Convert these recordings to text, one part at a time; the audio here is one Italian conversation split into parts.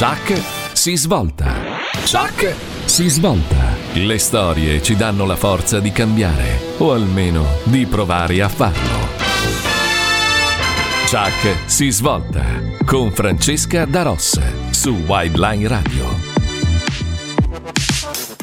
Chuck si svolta. Chuck si svolta. Le storie ci danno la forza di cambiare, o almeno di provare a farlo. Chuck si svolta con Francesca Daros su Wildline Radio.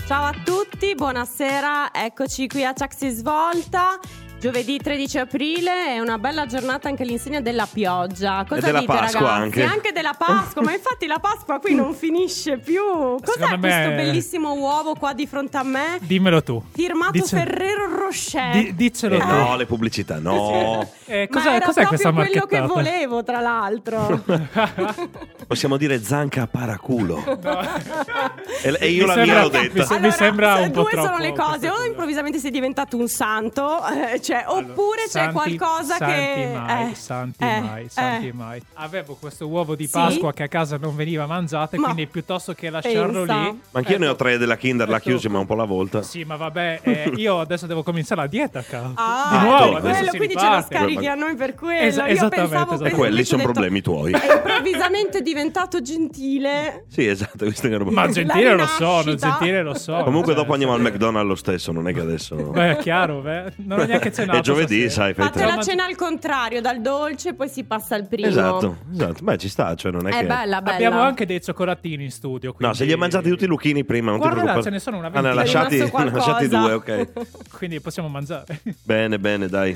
Ciao a tutti, buonasera, eccoci qui a Chuck si svolta. Giovedì 13 aprile è una bella giornata anche all'insegna della pioggia. Cosa E della dite, Pasqua ragazzi? anche. della Pasqua, ma infatti la Pasqua qui non finisce più. Cos'è Secondo me- questo bellissimo uovo qua di fronte a me? Dimmelo tu. Firmato Dice- Ferrero Rocher. Di- diccelo Eh, tu. no, le pubblicità, no. Eh, Ma cos'è, era cos'è proprio questa quello che volevo, tra l'altro. Possiamo dire zanca a paraculo. E, e io Mi la sembra- mia l'ho mi detta. sembra- sembra se un po' due sono le cose, o improvvisamente sei diventato un santo, eh, cioè, oppure c'è Santi- qualcosa santi che. Mai, eh, santi eh, mai, santi eh. mai. Avevo questo uovo di Sì? Pasqua che a casa non veniva mangiato, Ma quindi piuttosto che lasciarlo pensa. lì. Ma anch'io ne ho ecco, tre della Kinder, la ecco. chiusi, ma un po' alla volta. Sì, ma vabbè, eh, io adesso devo cominciare la dieta. Ah, di nuovo, per adesso quello, si quindi ce lo riparte. scarichi a noi per quello. Io esattamente, pensavo esattamente. E quelli sono detto, problemi tuoi. È improvvisamente diventato gentile. Sì, esatto, questa è roba. Ma gentile lo sono, gentile lo so. Comunque cioè, dopo andiamo al McDonald's lo stesso, non è che adesso... Beh, è chiaro, beh. non ho neanche cenato. È giovedì, stasera. sai, fai Fate te. la cena al contrario, dal dolce poi si passa al primo. Esatto, esatto. Beh, ci sta, cioè non è, È che... bella, bella. Abbiamo anche dei cioccolatini in studio. No, quindi- se li hai mangiati tutti i lucchini prima, non Guarda ti preoccupare. ce ne sono una Ah, ne ventina. lasciati, rimasto ne lasciati qualcosa. due, ok. Quindi possiamo mangiare. Bene, bene, dai.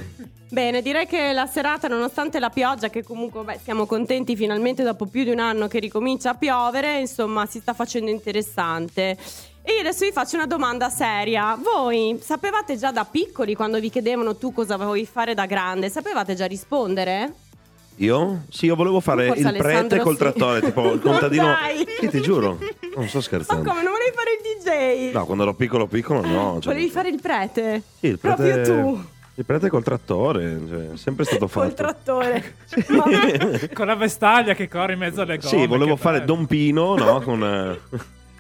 Bene, direi che la serata, nonostante la pioggia, che comunque beh, siamo contenti finalmente dopo più di un anno che ricomincia a piovere, insomma, si sta facendo interessante. E io adesso vi faccio una domanda seria. Voi sapevate già da piccoli, quando vi chiedevano tu cosa vuoi fare da grande, sapevate già rispondere? Io? Sì, io volevo fare Forse il Alessandro prete col sì. trattore, tipo il contadino. Ma dai! Sì, ti giuro. Non sto Ma scherzando. come, non volevi fare il DJ? No, quando ero piccolo piccolo no. cioè- Volevi fare il prete? Sì, il Proprio prete... tu. Il prete col trattore, cioè, è sempre stato fatto. Col trattore. Ma- Con la vestaglia che corre in mezzo alle gomme. Sì, volevo fare bello. Don Pino, no? Con...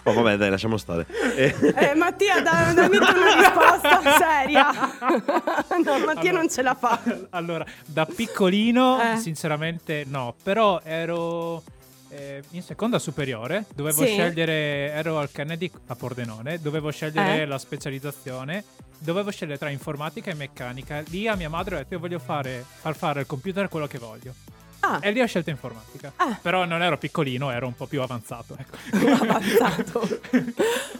Oh, vabbè, dai, lasciamo stare. Eh, Eh, Mattia, da- dammi una risposta seria. no, Mattia non ce la fa. Allora, da piccolino, Eh. sinceramente no, però ero eh, in seconda superiore, dovevo Sì. scegliere, ero al Kennedy a Pordenone, dovevo scegliere Eh. la specializzazione, dovevo scegliere tra informatica e meccanica. Lì a mia madre ho detto io voglio fare, far fare al computer quello che voglio. Ah, E lì ho scelto informatica. Ah. Però non ero piccolino, ero un po' più avanzato. Ecco. avanzato.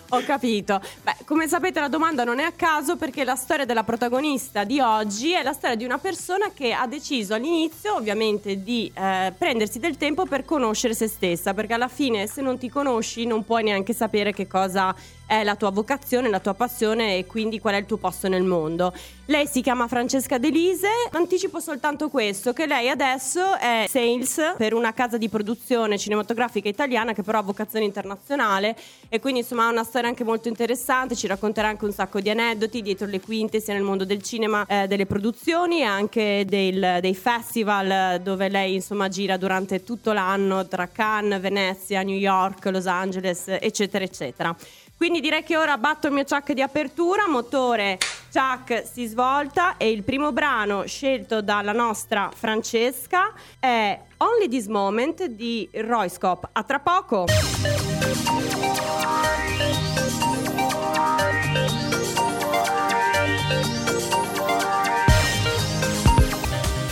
Ho capito. Beh, come sapete la domanda non è a caso perché la storia della protagonista di oggi è la storia di una persona che ha deciso all'inizio ovviamente di eh, prendersi del tempo per conoscere se stessa, perché alla fine se non ti conosci non puoi neanche sapere che cosa è la tua vocazione, la tua passione e quindi qual è il tuo posto nel mondo. Lei si chiama Francesca Delise, anticipo soltanto questo, che lei adesso è sales per una casa di produzione cinematografica italiana che però ha vocazione internazionale e quindi insomma ha una storia anche molto interessante, ci racconterà anche un sacco di aneddoti dietro le quinte sia nel mondo del cinema, eh, delle produzioni e anche del- dei festival eh, dove lei insomma gira durante tutto l'anno tra Cannes, Venezia, New York, Los Angeles eccetera eccetera. Quindi direi che ora batto il mio chuck di apertura, motore chuck si svolta e il primo brano scelto dalla nostra Francesca è Only This Moment di Roy Scop. A tra poco!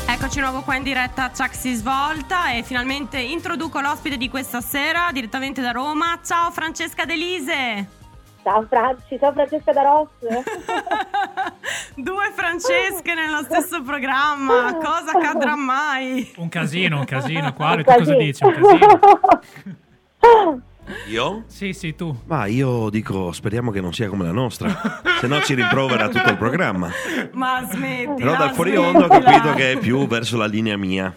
Eccoci nuovo qua in diretta Chuck si svolta e finalmente introduco l'ospite di questa sera direttamente da Roma. Ciao Francesca Delise! Ciao Franci, ciao Francesca da Ross. Due Francesche nello stesso programma, cosa accadrà mai? Un casino, un casino. Quale? Tu cosa dici? Un casino. Io? Sì, sì, tu. Ma io dico, speriamo che non sia come la nostra, se no ci rimprovera tutto il programma. Ma smetti. Però dal fuori onda ho capito che è più verso la linea mia.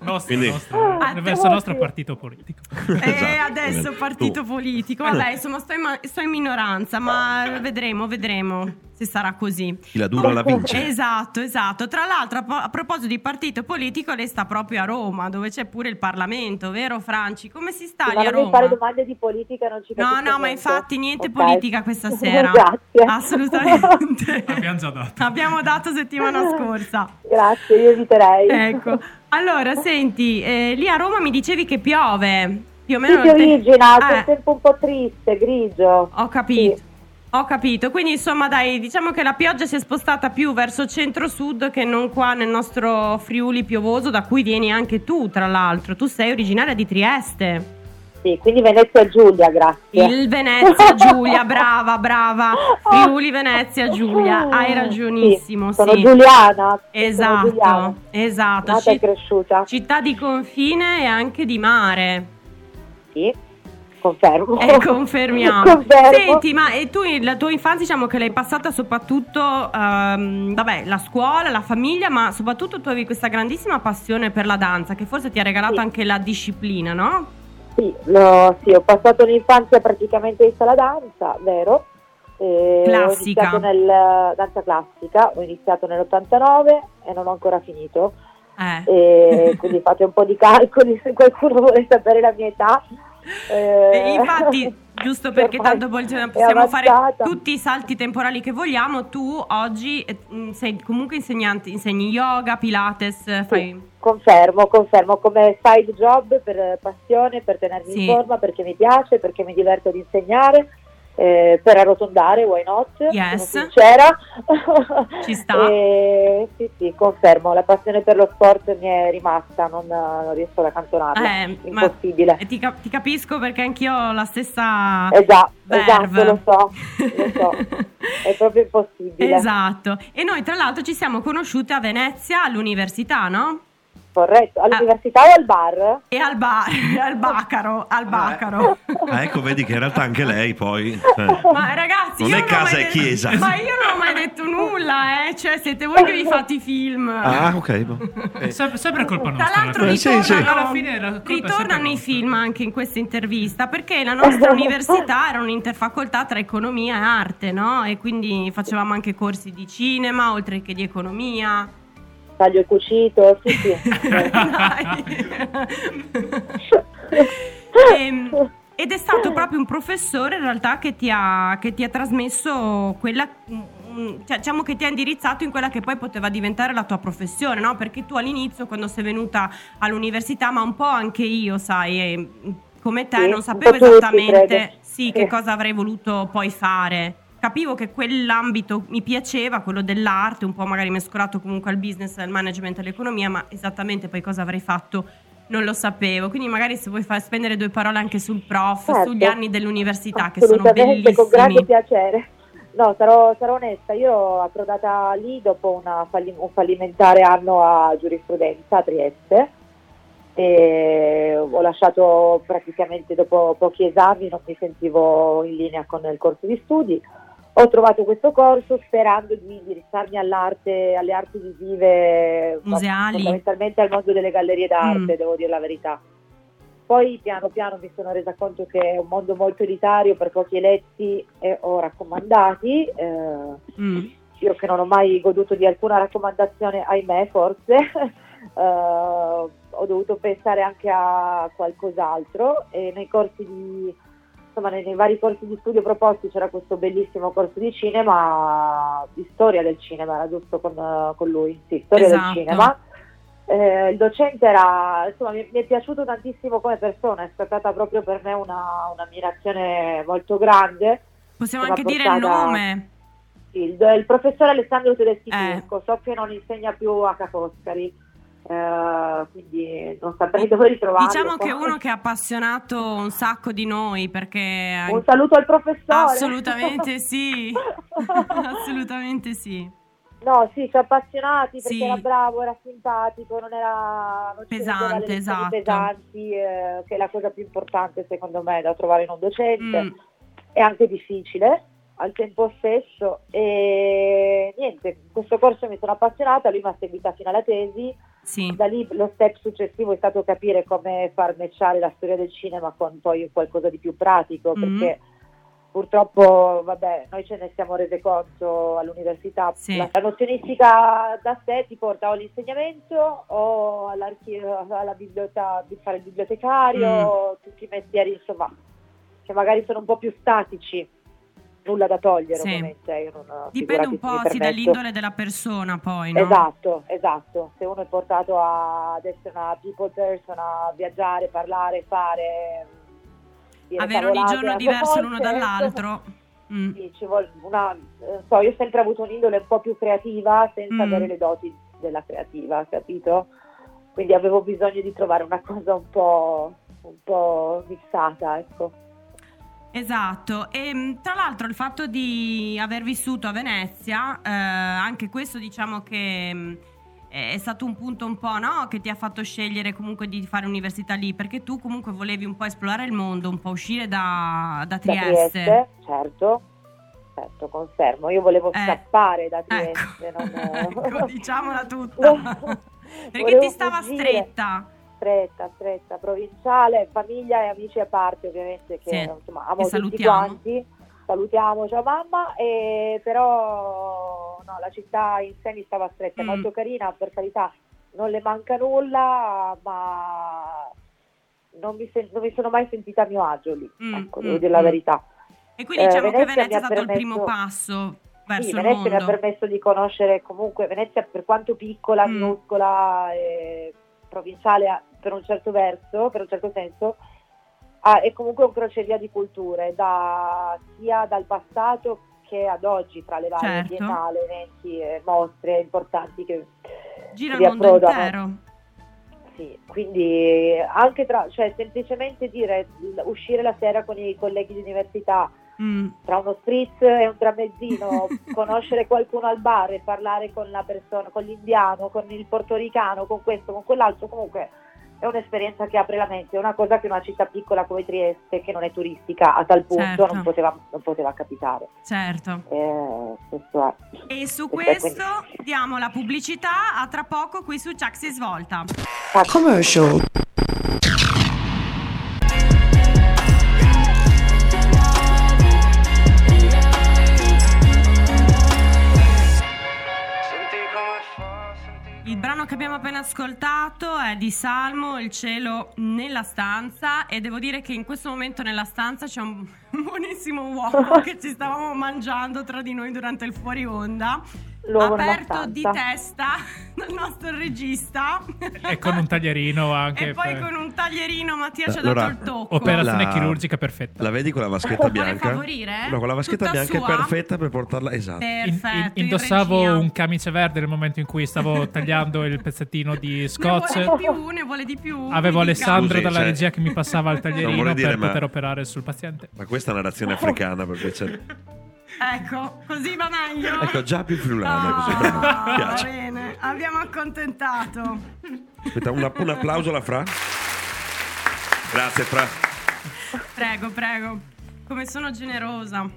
Nostra, Quindi- nostra. Ah, verso tu- il nostro partito politico. E Esatto, adesso tu. partito politico. Vabbè, insomma, sto in, ma- sto in minoranza, ma vedremo, vedremo se sarà così. Chi la dura la vince. Esatto, esatto. Tra l'altro, a, po- a proposito di partito politico, lei sta proprio a Roma, dove c'è pure il Parlamento, vero Franci? Come si sta Ma lì a non devi fare Roma? domande di politica, non ci No, no, ma niente. infatti niente Ok. politica questa sera. Grazie. Assolutamente. Abbiamo già dato. Abbiamo dato settimana scorsa. Grazie, io eviterei. Ecco. Allora, senti, eh, lì a Roma mi dicevi che piove. più o meno... Sì, si origina, c'è Eh, un tempo un po' triste, grigio. Ho capito. Sì. Ho capito, quindi insomma dai, diciamo che la pioggia si è spostata più verso centro-sud che non qua nel nostro Friuli piovoso da cui vieni anche tu, tra l'altro. Tu sei originaria di Trieste. Sì, quindi Venezia Giulia, grazie. Il Venezia Giulia, brava, brava. Friuli Venezia Giulia, hai ragionissimo, Sì, sono sì. Giuliana. sono Esatto, Giuliana, esatto. Nata e Ci- cresciuta. città di confine e anche di mare. Sì, confermo. E confermiamo. Confermo. Senti, ma e tu la tua infanzia diciamo che l'hai passata soprattutto, ehm, vabbè, la scuola, la famiglia, ma soprattutto tu avevi questa grandissima passione per la danza che forse ti ha regalato Sì. anche la disciplina, no? Sì, lo- sì, ho passato un'infanzia praticamente in sala danza, vero? E Classica. Ho iniziato nel danza classica, ho iniziato nell'89 e non ho ancora finito. Eh. Quindi fate un po' di calcoli se qualcuno vuole sapere la mia età. Eh, infatti, giusto perché tanto possiamo fare tutti i salti temporali che vogliamo, tu oggi eh, mh, sei comunque insegnante, insegni yoga, pilates, Sì, fai... confermo, confermo. Come side job per passione, per tenermi Sì. in forma, perché mi piace, perché mi diverto ad insegnare, eh, per arrotondare, why not? Yes. Sono sincera. Ci sta. E, sì, sì, confermo, la passione per lo sport mi è rimasta, non, non riesco ad accantonarla, Eh, impossibile. Ti, cap- ti capisco perché anch'io ho la stessa... Esatto, verve. esatto, lo so, lo so. È proprio impossibile. Esatto. E noi tra l'altro ci siamo conosciute a Venezia all'università, no? Corretto. Ah. All'università o al bar? E al bar, al Bacaro, al Bacaro. Ah, ecco, vedi che in realtà anche lei poi... eh. Ma ragazzi, Non io è casa, mai è detto- chiesa. Ma io non ho mai detto nulla, eh. Cioè, siete voi che vi fate i film. Ah, ok. boh. È sempre, sempre colpa Tra nostra. l'altro Eh, sì, ritornano, sì. Alla fine ritornano i film anche in questa intervista perché la nostra università era un'interfacoltà tra economia e arte, no? E quindi facevamo anche corsi di cinema oltre che di economia. Taglio e cucito, sì, sì. Dai. Ehm, ed è stato proprio un professore in realtà che ti ha, che ti ha trasmesso quella, mm, cioè, diciamo che ti ha indirizzato in quella che poi poteva diventare la tua professione, no? Perché tu all'inizio quando sei venuta all'università, ma un po' anche io, sai, eh, come te Sì, non sapevo tutti, esattamente credo. sì, che cosa avrei voluto poi fare. Capivo che quell'ambito mi piaceva, quello dell'arte, un po' magari mescolato comunque al business, al management, all'economia, ma esattamente poi cosa avrei fatto non lo sapevo. Quindi magari se vuoi far spendere due parole anche sul prof, Certo. sugli anni dell'università che sono Assolutamente, con grande bellissimi. piacere. No, sarò, sarò onesta, io ero approdata lì dopo una falli- un fallimentare anno a giurisprudenza a Trieste e ho lasciato praticamente dopo pochi esami, non mi sentivo in linea con il corso di studi. Ho trovato questo corso sperando di indirizzarmi all'arte, alle arti visive, Museali. fondamentalmente al mondo delle gallerie d'arte, Mm. devo dire la verità. Poi piano piano mi sono resa conto che è un mondo molto elitario per pochi eletti e o raccomandati. eh, Mm. io che non ho mai goduto di alcuna raccomandazione, ahimè forse, eh, ho dovuto pensare anche a qualcos'altro e nei corsi di, insomma nei, nei vari corsi di studio proposti c'era questo bellissimo corso di cinema, di storia del cinema, era giusto con, con lui, sì, storia Esatto. del cinema. Eh, il docente era, insomma, mi, mi è piaciuto tantissimo come persona, è stata proprio per me una, un'ammirazione molto grande. Possiamo anche dire il nome. Il, il professore Alessandro Tedeschi Eh. So che non insegna più a Ca' Eh, quindi non saprei dove ritrovarlo. Diciamo che è uno che ha appassionato un sacco di noi perché Un saluto al professore. assolutamente sì. assolutamente sì. No, sì, ci ha appassionati perché Sì. era bravo, era simpatico, non era non Pesante, esatto. pesanti, eh, che è la cosa più importante secondo me da trovare in un docente. Mm. È anche difficile al tempo stesso e niente, in questo corso mi sono appassionata, lui mi ha seguita fino alla tesi, Sì. da lì lo step successivo è stato capire come far matchare la storia del cinema con poi qualcosa di più pratico, Mhm. perché purtroppo, vabbè, noi ce ne siamo rese conto all'università, Sì. la, la nozionistica da sé ti porta o all'insegnamento o alla biblioteca, di fare il bibliotecario, Mm. tutti i mestieri, insomma, che magari sono un po' più statici. Nulla da togliere, Sì. ovviamente. Io non, Dipende un po' sì, dall'indole della persona poi, no? Esatto, esatto. Se uno è portato a- ad essere una people person, a viaggiare, parlare, fare, Avere ogni giorno diverso l'uno volte, dall'altro. Mm. Sì, ci vuole una, non so, io ho sempre avuto un'indole un po' più creativa senza Mm. avere le doti della creativa, capito? Quindi avevo bisogno di trovare una cosa un po', un po' mixata, ecco. Esatto, e mh, tra l'altro il fatto di aver vissuto a Venezia, eh, anche questo diciamo che mh, è stato un punto un po' no? che ti ha fatto scegliere comunque di fare università lì, perché tu comunque volevi un po' esplorare il mondo, un po' uscire da, da Da Trieste. Trieste, certo, certo, confermo. Io volevo Eh, scappare da Ecco, Trieste, non... ecco, diciamola tutta. perché Volevo ti stava fuggire. stretta. Stretta, stretta, provinciale, famiglia e amici a parte ovviamente che Sì, insomma amo che tutti salutiamo. quanti. Salutiamo, ciao mamma, e però no, la città in sé mi stava stretta, Mm. molto carina, per carità, non le manca nulla, ma non mi, sen- non mi sono mai sentita a mio agio lì, Mm, ecco, mm, devo dire la mm. verità. E quindi Eh, diciamo che Venezia Venezia è stato il permesso- primo passo verso Sì, il Venezia mi ha permesso di conoscere comunque Venezia per quanto piccola, Mm. minuscola e provinciale per un certo verso, per un certo senso, ah, è comunque un crocevia di culture, da- sia dal passato che ad oggi, tra le varie Certo. biennali, eventi e mostre importanti che Gira il mondo intero. Sì, quindi anche tra, cioè semplicemente dire uscire la sera con i colleghi di università Mm. tra uno spritz e un tramezzino, conoscere qualcuno al bar e parlare con la persona, con l'indiano, con il portoricano, con questo, con quell'altro, comunque è un'esperienza che apre la mente, è una cosa che una città piccola come Trieste, che non è turistica a tal punto, Certo. non, poteva, non poteva capitare. Certo. Eh, questo è. E su Questo diamo la pubblicità a tra poco qui su Chuck si svolta. Commercial. Brano che abbiamo appena ascoltato è di Salmo, Il cielo nella stanza e devo dire che in questo momento nella stanza c'è un buonissimo uovo che ci stavamo mangiando tra di noi durante il fuori onda. L'uovo aperto di testa dal nostro regista E con un taglierino anche. e poi per- con un taglierino Mattia ci ha Allora, dato il tocco Operazione La- chirurgica perfetta. La vedi con la vaschetta Vuole bianca? favorire? No, con la vaschetta Tutta bianca sua? è perfetta per portarla. Esatto. In- Perfetto. in- in indossavo regia. un camice verde nel momento in cui stavo tagliando il pezzettino di Ne scotch. vuole di più, ne vuole di più. Avevo. Alessandro Scusi, dalla cioè- regia che mi passava il taglierino dire, per ma- poter operare sul paziente. Ma questa è una nazione africana per piacere. Ecco, così va meglio. Ecco, già più friulana Ah, così. Piace. bene, abbiamo accontentato. Aspetta, un, un applauso alla Fra. Grazie, Fra. Prego, prego. Come sono generosa.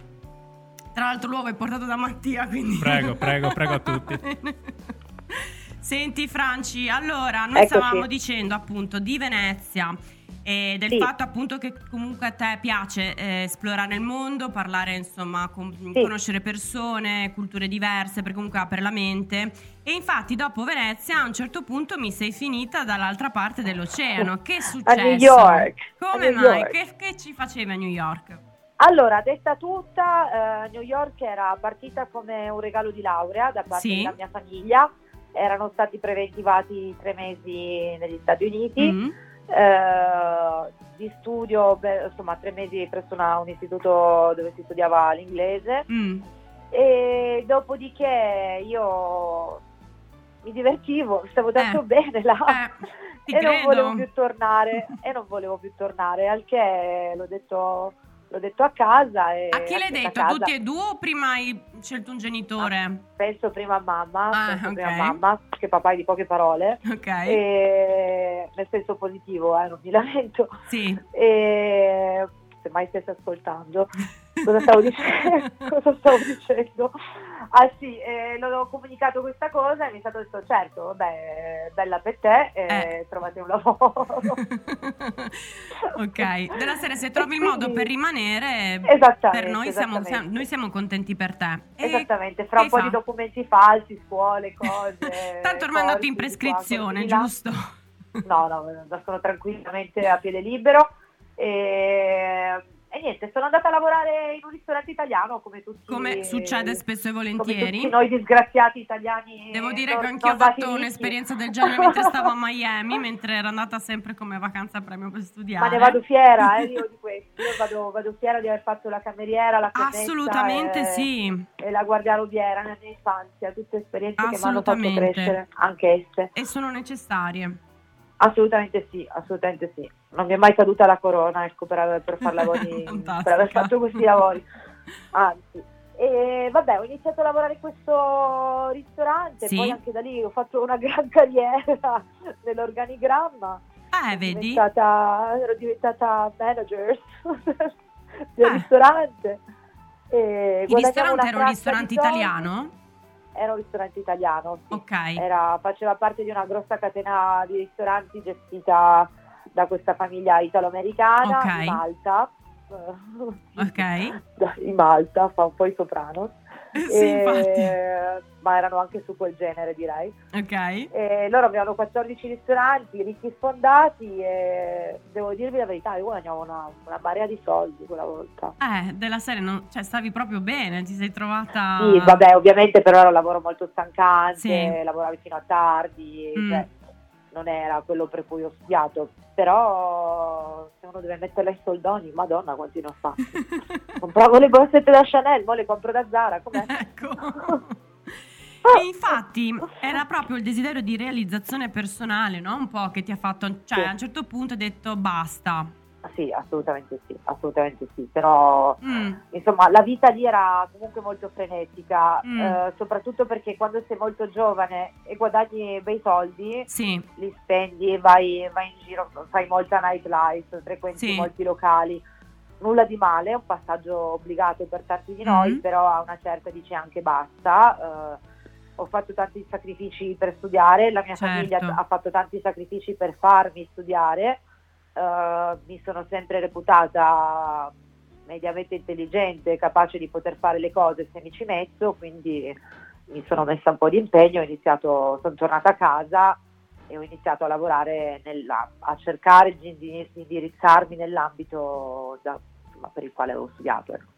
Tra l'altro l'uovo è portato da Mattia, quindi... Prego, prego, prego a tutti. Senti Franci, allora noi Eccoci. stavamo dicendo appunto di Venezia e del Sì. fatto appunto che comunque a te piace eh, esplorare il mondo, parlare insomma, con- conoscere persone, culture diverse, perché comunque apre la mente. E infatti dopo Venezia a un certo punto mi sei finita dall'altra parte dell'oceano. Che è successo? A New York. Come New mai? York. Che, che ci facevi a New York? Allora, detta tutta, eh, New York era partita come un regalo di laurea da parte Sì. della mia famiglia, erano stati preventivati tre mesi negli Stati Uniti, Mm? Eh, di studio, beh, insomma tre mesi presso una- un istituto dove si studiava l'inglese Mm. e dopodiché io mi divertivo, stavo tanto Eh. bene là. Eh, e non credo. volevo più tornare e non volevo più tornare al che l'ho detto, l'ho detto a casa e A chi l'hai detto? A tutti e due o prima hai scelto un genitore? penso prima a mamma Ah, penso ok. prima a mamma che papà è di poche parole Ok. e, nel senso positivo eh, non mi lamento Sì. e se mai stesse ascoltando cosa stavo dicendo cosa stavo dicendo ah sì eh, l'ho comunicato questa cosa e mi è stato detto certo vabbè bella per te e Eh. trovate un lavoro ok, della serie se trovi il modo per rimanere, per noi siamo, siamo- noi siamo contenti per te. E Esattamente, fra un po' fa? di documenti falsi, scuole, cose. Tanto ormai è andato in qua, prescrizione, là. giusto? No, no, sono tranquillamente a piede libero. E, e niente, sono andata a lavorare in un ristorante italiano come tutti Come succede spesso e volentieri. noi disgraziati italiani. Devo dire che anch'io ho non nati fatto un'esperienza del genere mentre stavo a Miami, mentre ero andata sempre come vacanza premio per studiare. Ma ne vado fiera, eh, io di questo. Io vado, vado fiera di aver fatto la cameriera, la cannetta Assolutamente e, sì. e la guardiarobiera nella mia infanzia, tutte esperienze che mi hanno fatto crescere, anche esse. E sono necessarie. Assolutamente sì, assolutamente sì. Non mi è mai caduta la corona, ecco, per, aver- per far lavori, per aver fatto questi lavori. Anzi. E vabbè, ho iniziato a lavorare in questo ristorante, Sì. poi anche da lì ho fatto una gran carriera nell'organigramma. Eh, vedi? diventata, ero diventata manager del Eh. ristorante. E Il ristorante era un ristorante italiano? Era un ristorante italiano, sì. Ok. Era- faceva parte di una grossa catena di ristoranti gestita da questa famiglia italo-americana Ok. di Malta. Ok. Di Malta, fa un po' i sopranos. sì, E- ma erano anche su quel genere, direi. Ok. E loro avevano 14 ristoranti, ricchi sfondati e devo dirvi la verità, io guadagnavo una, una marea di soldi quella volta. Eh, della serie, non- cioè stavi proprio bene, ti sei trovata... Sì, vabbè, ovviamente però era un lavoro molto stancante, Sì. lavoravi fino a tardi, Mm. cioè, non era quello per cui ho studiato, però se uno deve metterla in soldoni, madonna quanti ne ho fatti. Compravo le borsette da Chanel, mo le compro da Zara, com'è? ecco. E infatti era proprio il desiderio di realizzazione personale, no? Un po' che ti ha fatto, cioè Sì. a un certo punto hai detto basta. Sì, assolutamente sì, assolutamente sì, però Mm, insomma la vita lì era comunque molto frenetica, Mm. eh, soprattutto perché quando sei molto giovane e guadagni bei soldi, sì, li spendi, vai, vai in giro, fai molta nightlife, frequenti Sì. molti locali. Nulla di male, è un passaggio obbligato per tanti di noi, Mhm. però a una certa dice anche basta. eh, ho fatto tanti sacrifici per studiare, la mia Certo. famiglia ha fatto tanti sacrifici per farmi studiare, eh, mi sono sempre reputata mediamente intelligente, capace di poter fare le cose se mi ci metto, quindi mi sono messa un po' di impegno, iniziato, sono tornata a casa e ho iniziato a lavorare nella- a cercare di, di- di indirizzarmi nell'ambito da- per il quale avevo studiato. ecco.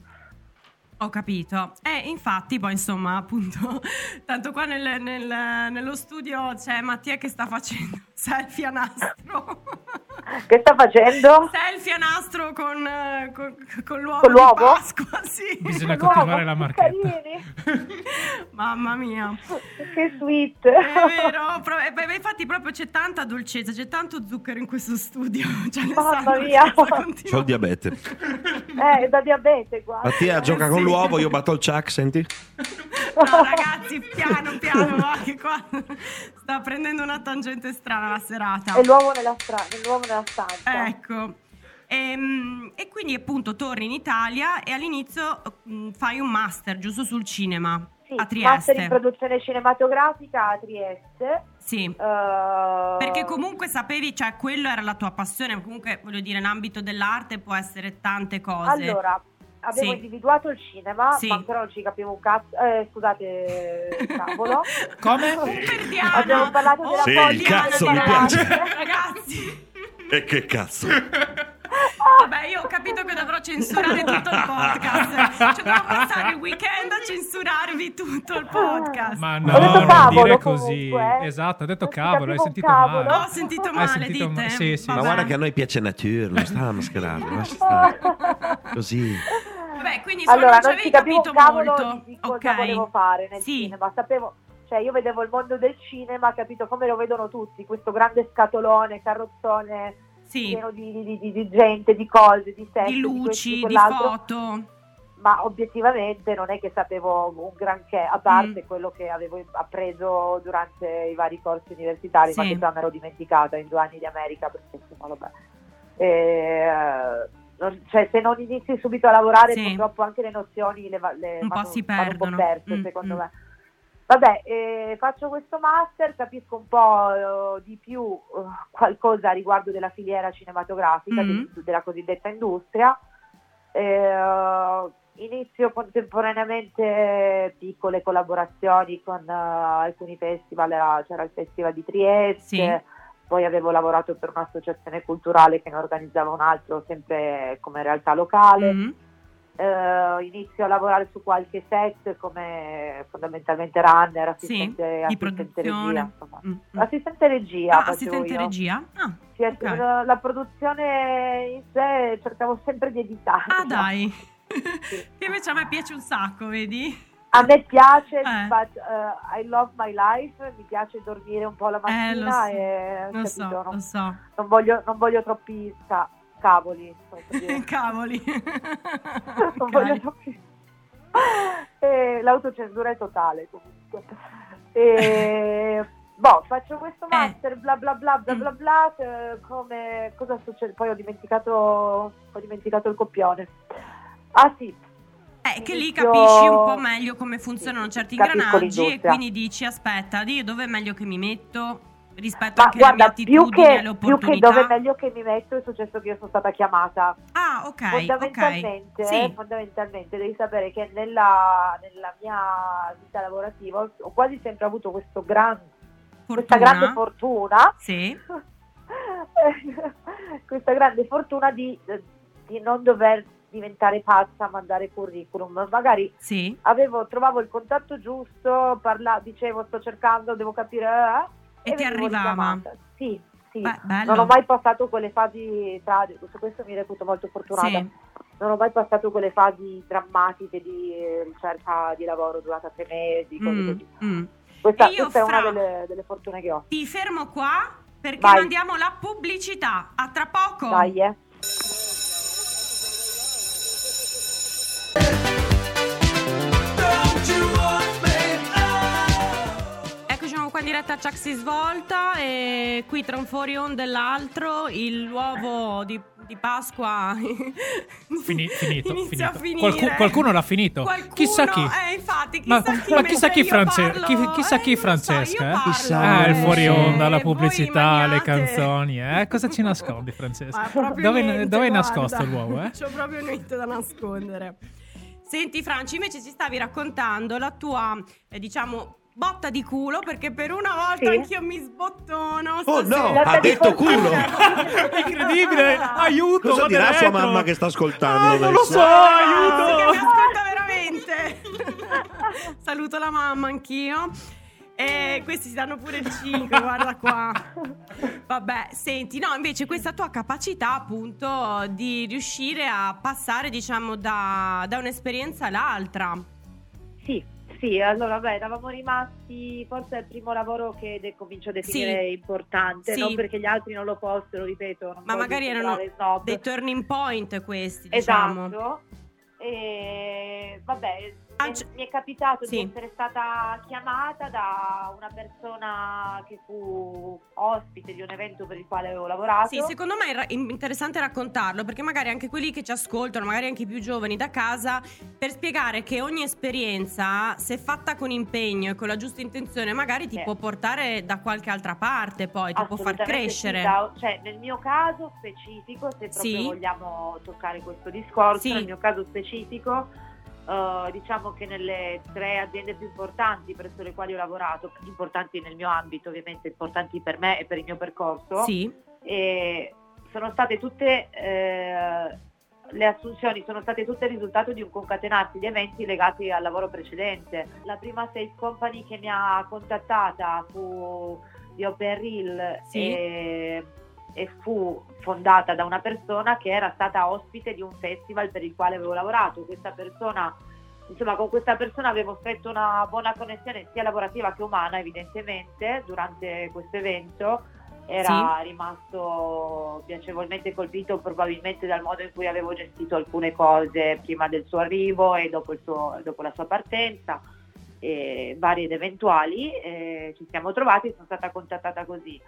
Ho capito. E infatti poi insomma appunto, tanto qua nel- nel- nello studio c'è Mattia che sta facendo selfie a nastro. Che sta facendo? selfie a nastro con, con, con l'uovo, Con l'uovo? di Pasqua, sì. Bisogna Nuovo, continuare la che marchetta. Mamma mia. Che sweet. È vero, pro- eh, beh, infatti proprio c'è tanta dolcezza, c'è tanto zucchero in questo studio. Cioè, Mamma mia. C'ho il diabete. Eh, è da diabete qua. Mattia gioca con. L'uovo, io batto il chuck, senti? No, ragazzi, piano piano, che qua sta prendendo una tangente strana la serata. È l'uomo nella, stra- l'uomo nella stanza. Ecco. Ehm, E, quindi appunto torni in Italia e all'inizio mh, fai un master giusto sul cinema Sì, a master in Trieste. produzione cinematografica a Trieste. Sì. Eh, Perché comunque sapevi, cioè quello era la tua passione, comunque voglio dire, l'ambito dell'arte può essere tante cose. Allora, avevo Sì. individuato il cinema, Sì. ma ancora non ci capivo un cazzo. Eh, scusate, cavolo. Come? Un perdiano. Abbiamo parlato della Sì, foglia il cazzo mi piace. Ragazzi. E che cazzo? Vabbè, io ho capito che dovrò censurare tutto il podcast. Cioè, dovrò passare il weekend a censurarvi tutto il podcast. Ma Ho no, non cavolo dire così. comunque, eh. Esatto, ha detto cavolo, hai sentito cavolo. male. Ho sentito male, sentito dite. ma- sì, sì. Ma guarda che a noi piace nature, non sta a mascherare, lascia stare. Così. Vabbè, quindi insomma, Allora, non ci non si capiva capito cavolo molto. di cosa ok. volevo fare nel Sì. cinema. Sapevo, cioè io vedevo il mondo del cinema, capito come lo vedono tutti, questo grande scatolone, carrozzone Sì, pieno di, di- di- di gente, di cose, di set, di luci, di quell'altro. foto. ma obiettivamente non è che sapevo un granché, a parte Mm. quello che avevo appreso durante i vari corsi universitari, ma Sì. che già mi ero dimenticata in due anni di America, perché insomma, vabbè. Eh, non- cioè, se non inizi subito a lavorare, Sì. purtroppo anche le nozioni le, le Un po' vanno, si vanno un perdono. po' perse, Mm, secondo mm. me. Vabbè, eh, faccio questo master, capisco un po' eh, di più eh, qualcosa riguardo della filiera cinematografica, Mm. del- della cosiddetta industria. Eh, inizio contemporaneamente piccole collaborazioni con eh, alcuni festival, era- c'era il Festival di Trieste, Sì. Poi avevo lavorato per un'associazione culturale che ne organizzava un altro sempre come realtà locale. Mm. Eh, inizio a lavorare su qualche set come fondamentalmente runner, Sì, assistente, di assistente regia. Mm, mm. Assistente regia. Ah, assistente io. regia? Ah, Sì, ok. la, la produzione in sé cercavo sempre di editare. Ah, dai. che invece a me piace un sacco, vedi? A me piace, Eh. but, uh, I love my life, mi piace dormire un po' la Eh, lo mattina so, e Lo so, non, lo so. non voglio, non voglio troppi ca- cavoli. Cavoli. non voglio troppi... E l'autocensura è totale comunque. E... Boh, faccio questo Eh. master, bla bla bla bla Mm. bla bla, eh, come... cosa succede? Poi ho dimenticato, ho dimenticato il copione. Ah sì, Eh, che lì capisci un po' meglio come funzionano certi ingranaggi e quindi dici aspetta, io dove è meglio che mi metto rispetto ma anche guarda, più attitudini e che, più che dove è meglio che mi metto è successo che io sono stata chiamata. Ah, ok, fondamentalmente, Sì. fondamentalmente devi sapere che nella, nella mia vita lavorativa ho- quasi sempre avuto questo gran, questa grande fortuna Sì. questa grande fortuna di, di non dover diventare pazza a mandare curriculum magari Sì. avevo, trovavo il contatto giusto parla, dicevo sto cercando devo capire eh, E ti venivo arrivava? sì sì Beh, non ho mai passato quelle fasi tra su questo mi reputo molto fortunata Sì. non ho mai passato quelle fasi drammatiche di ricerca di lavoro durata tre mesi cose Mm, così mm. questa, E io, questa è una delle, delle fortune che ho Ti fermo qua perché Vai. mandiamo la pubblicità. A tra poco. dai eh diretta a Chuck si svolta e qui tra un fuori on dell'altro l'uovo di, di Pasqua Fini- finito, inizia finito. Qualcu- qualcuno l'ha finito. Qualcuno- Chissà chi. Eh, infatti, Ma- chissà chi. ma chissà chi parlo- chi- chissà chi eh, so, Francesca, eh? parlo, Chissà. Ah, il fuori eh, onda, la pubblicità, le canzoni. Eh? Cosa ci nascondi, Francesca? Ma Dove, niente, dove guarda. nascosto l'uovo? Eh? C'ho proprio niente da nascondere. Senti, Franci, invece ci stavi raccontando la tua, eh, diciamo, botta di culo, perché per una volta Sì. anch'io mi sbottono. Oh no, ha detto culo. Incredibile! Aiuto! Cosa dirà sua dentro. mamma che sta ascoltando Ah, non lo adesso? so, Ragazzi, che mi aiuto! ascolta veramente. Saluto la mamma anch'io. E questi si danno pure il 5, guarda qua. Vabbè, senti, no, invece questa tua capacità appunto di riuscire a passare, diciamo, da, da un'esperienza all'altra. Sì, sì, allora beh, eravamo rimasti, forse è il primo lavoro che de- comincio a definire Sì. importante, Sì. non perché gli altri non lo fossero, ripeto, Ma magari erano. Dei turning point questi, diciamo. Esatto. E vabbè, Ah, mi- c- mi è capitato sì. di essere stata chiamata da una persona che fu ospite di un evento per il quale avevo lavorato. Sì, secondo me è ra- interessante raccontarlo perché magari anche quelli che ci ascoltano, magari anche i più giovani da casa, per spiegare che ogni esperienza, se fatta con impegno e con la giusta intenzione, magari ti Sì. può portare da qualche altra parte, poi ti può far crescere. sì, da- cioè, nel mio caso specifico, se proprio vogliamo toccare questo discorso, nel mio caso specifico, eh, diciamo che nelle tre aziende più importanti presso le quali ho lavorato, importanti nel mio ambito, ovviamente importanti per me e per il mio percorso, Sì, sono state tutte eh, le assunzioni sono state tutte il risultato di un concatenarsi di eventi legati al lavoro precedente. La prima sales company che mi ha contattata fu di Open Reel Sì. e, e fu fondata da una persona che era stata ospite di un festival per il quale avevo lavorato. Questa persona Insomma, con questa persona avevo stretto una buona connessione sia lavorativa che umana, evidentemente, durante questo evento era rimasto piacevolmente colpito probabilmente dal modo in cui avevo gestito alcune cose prima del suo arrivo e dopo, il suo- dopo la sua partenza, e varie ed eventuali. e ci siamo trovati e sono stata contattata così.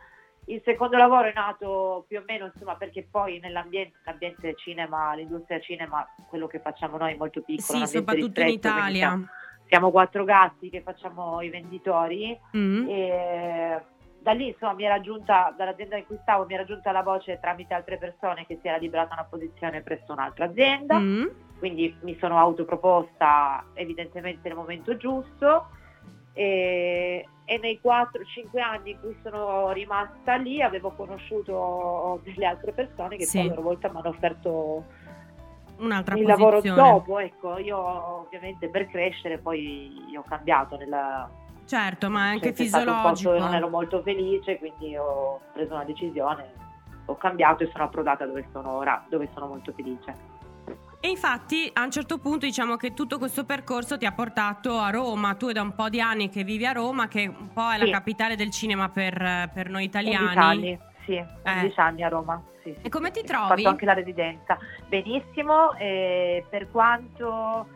Il secondo lavoro è nato più o meno, insomma, perché poi nell'ambiente l'ambiente cinema, l'industria cinema, quello che facciamo noi è molto piccolo. sì, soprattutto in Italia. Siamo, siamo quattro gatti che facciamo i venditori Mm. e da lì insomma mi era giunta, dall'azienda in cui stavo, mi era giunta la voce tramite altre persone che si era liberata una posizione presso un'altra azienda, Mm. quindi mi sono autoproposta evidentemente nel momento giusto e, e nei 4-5 anni in cui sono rimasta lì avevo conosciuto delle altre persone che Sì. poi a loro volta mi hanno offerto Un'altra il lavoro dopo, ecco, io ovviamente per crescere poi ho cambiato nella, Certo, ma anche cioè, fisiologico. non ero molto felice, quindi ho preso una decisione, ho cambiato e sono approdata dove sono ora, dove sono molto felice. E infatti a un certo punto diciamo che tutto questo percorso ti ha portato a Roma. Tu è da un po' di anni che vivi a Roma, che un po' è Sì. la capitale del cinema per, per noi 11 italiani. sì, 11 anni a Roma. Sì, sì, E come ti sì. trovi? Ho fatto anche la residenza. Benissimo, e per quanto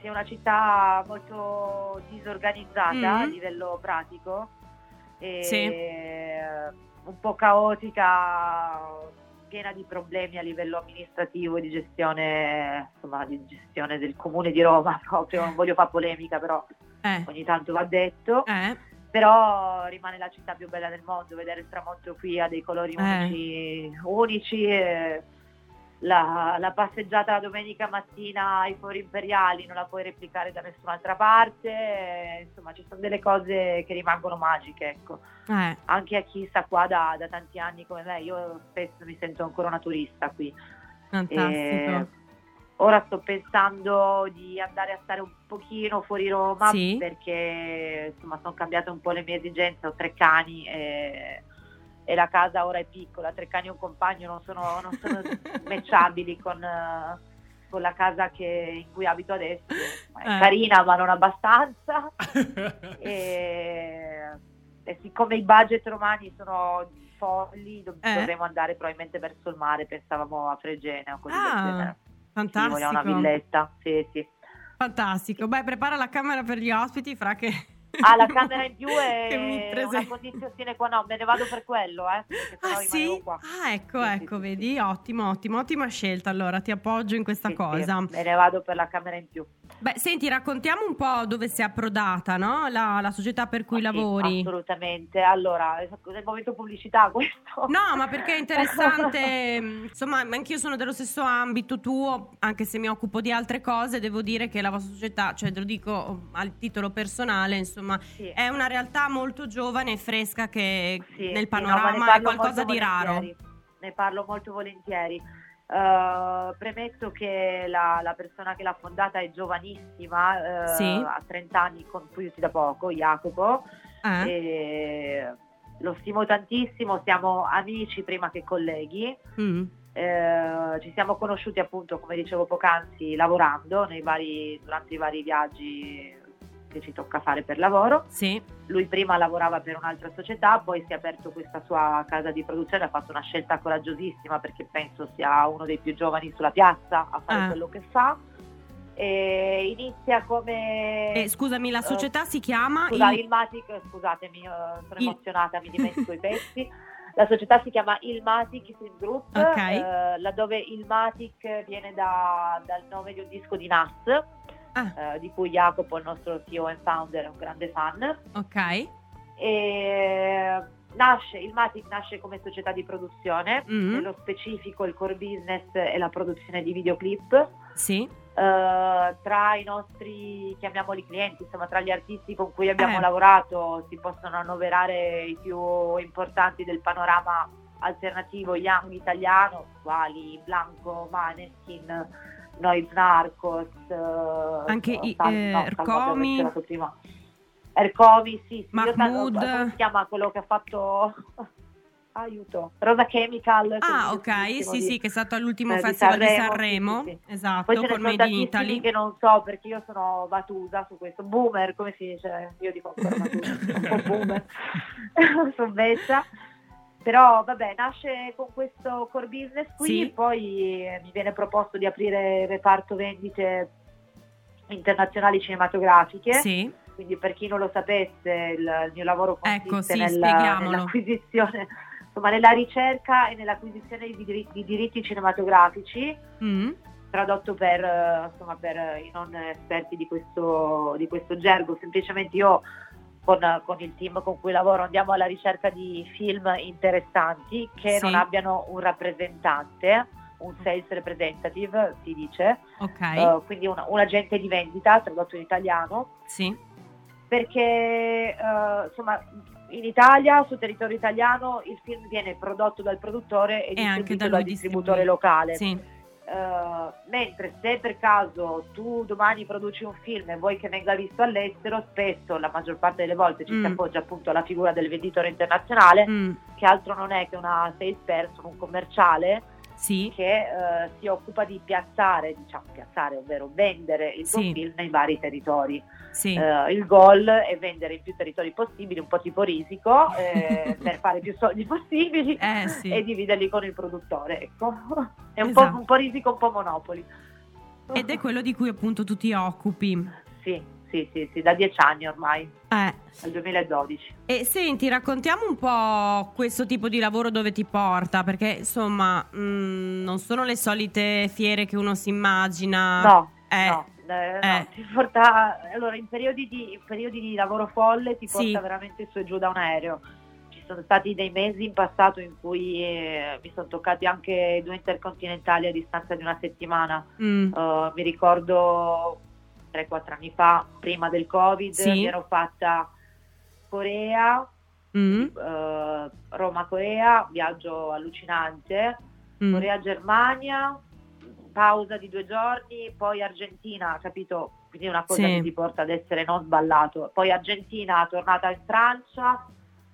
sia una città molto disorganizzata a Mhm. livello pratico, e Sì. un po' caotica, piena di problemi a livello amministrativo e di gestione, insomma, di gestione del comune di Roma proprio, non voglio fare polemica, però Eh, ogni tanto va detto. Eh, però rimane la città più bella del mondo, vedere il tramonto qui ha dei colori Eh. unici, unici e la, la passeggiata la domenica mattina ai fori imperiali non la puoi replicare da nessun'altra parte, e, insomma ci sono delle cose che rimangono magiche, ecco. eh. anche a chi sta qua da, da tanti anni come me, io spesso mi sento ancora una turista qui. Fantastico. E ora sto pensando di andare a stare un pochino fuori Roma Sì. perché insomma sono cambiate un po' le mie esigenze, ho tre cani e, e la casa ora è piccola, tre cani e un compagno non sono, non sono matchabili con, eh, con la casa che- in cui abito adesso, è Eh. carina ma non abbastanza e, e siccome i budget romani sono folli do- Eh. dovremo andare probabilmente verso il mare, pensavamo a Fregene o così Ah. Sì, Fantastico. vogliamo una villetta, sì, sì. Fantastico. Beh, prepara la camera per gli ospiti, fra che Ah, la camera in più è una condizione sine qua no, me ne vado per quello, eh, Ah sì? Ah ecco, Sì, ecco, sì, vedi? Ottimo, ottimo, ottima scelta. Allora, ti appoggio in questa Sì, sì, cosa. me ne vado per la camera in più. Beh, senti, raccontiamo un po' dove sei approdata, no? La, la società per cui lavori. assolutamente. Allora, è il momento pubblicità questo? No, ma perché è interessante, insomma, anch'io sono dello stesso ambito tuo, anche se mi occupo di altre cose, devo dire che la vostra società, cioè te lo dico al titolo personale, insomma, Sì. è una realtà molto giovane e fresca che Sì, nel sì, no, panorama è qualcosa di raro. Ne parlo molto volentieri. Uh, premetto che la, la persona che l'ha fondata è giovanissima, uh, Sì. ha 30 anni, conosciuti da poco, Jacopo, Eh? e lo stimo tantissimo, siamo amici prima che colleghi. Mm. Eh, ci siamo conosciuti appunto, come dicevo poc'anzi, lavorando nei vari- durante i vari viaggi che ci tocca fare per lavoro. Sì, Lui prima lavorava per un'altra società, poi si è aperto questa sua casa di produzione, ha fatto una scelta coraggiosissima perché penso sia uno dei più giovani sulla piazza a fare Ah. quello che fa. E inizia come... e scusami, la società si chiama... Eh, Scusa, il- il Matic, scusatemi, eh, sono Il- emozionata, mi dimentico i pezzi. La società si chiama Il Matic Film Group, Ok. eh, laddove il Matic viene da- dal nome di un disco di Nas, Ah, eh, di cui Jacopo, il nostro CEO e founder, è un grande fan. ok. E nasce, il Matic nasce come società di produzione, Mm. nello specifico il core business è la produzione di videoclip. Sì, Eh, tra i nostri, chiamiamoli clienti, insomma, tra gli artisti con cui abbiamo Eh. lavorato si possono annoverare i più importanti del panorama alternativo young italiano, quali Blanco, Maneskin, Noise Narcos, eh, Anche i- eh, no, Ercomi. Ercomi, sì, sì, io Mahmood. tanto- come si chiama quello che ha fatto aiuto, Rosa Chemical. Ah, ok, sì, di- sì, che è stato all'ultimo eh, di festival di Sanremo, Sanremo, sì, sì, esatto, Poi ce ne in Italy. che non so perché io sono batuta su questo. Boomer, come si dice? Io dico ancora batuta, un po' boomer. sono vecchia. Però vabbè, nasce con questo core business qui, Sì. poi eh, mi viene proposto di aprire reparto vendite internazionali cinematografiche. Sì, Quindi per chi non lo sapesse, il, il mio lavoro consiste Ecco, sì, nella- nell'acquisizione, insomma, nella ricerca e nell'acquisizione di diritti, di diritti cinematografici Mm. tradotto per, eh, insomma, per eh, i non esperti di questo, di questo gergo, semplicemente io con, con il team con cui lavoro andiamo alla ricerca di film interessanti che Sì. non abbiano un rappresentante, un sales representative si dice, ok, eh, quindi un, un agente di vendita tradotto in italiano sì, perché eh, insomma in Italia, sul territorio italiano, il film viene prodotto dal produttore e, E anche distribuito da dal distributore locale. Sì. Eh, mentre se per caso tu domani produci un film e vuoi che venga visto all'estero, spesso, la maggior parte delle volte, ci Mm. si appoggia appunto alla figura del venditore internazionale, Mm, che altro non è che una salesperson, un commerciale Sì. che eh, si occupa di piazzare, diciamo piazzare, ovvero vendere il tuo Sì. film nei vari territori. Sì. Eh, il goal è vendere in più territori possibili, un po' tipo risico, eh, per fare più soldi possibili Eh e dividerli con il produttore. Ecco. È un, Esatto. po', un po' risico, un po' monopoli. Ed è quello di cui appunto tu ti occupi. Sì, sì, sì, sì, da dieci anni ormai, Eh. dal 2012. E senti, raccontiamo un po' questo tipo di lavoro dove ti porta, perché insomma mh, non sono le solite fiere che uno si immagina. No, Eh, no, eh, no, eh. ti porta, allora in periodi, di, in periodi di lavoro folle ti porta Sì. veramente su e giù da un aereo. Ci sono stati dei mesi in passato in cui eh, mi sono toccati anche due intercontinentali a distanza di una settimana. Mm, Uh, mi ricordo 3-4 anni fa, prima del Covid, Sì. mi ero fatta Corea, mm, uh, Roma-Corea, viaggio allucinante, mm. Corea-Germania, pausa di due giorni, poi Argentina, capito? Quindi una cosa Sì. che ti porta ad essere non sballato. Poi Argentina, tornata in Francia,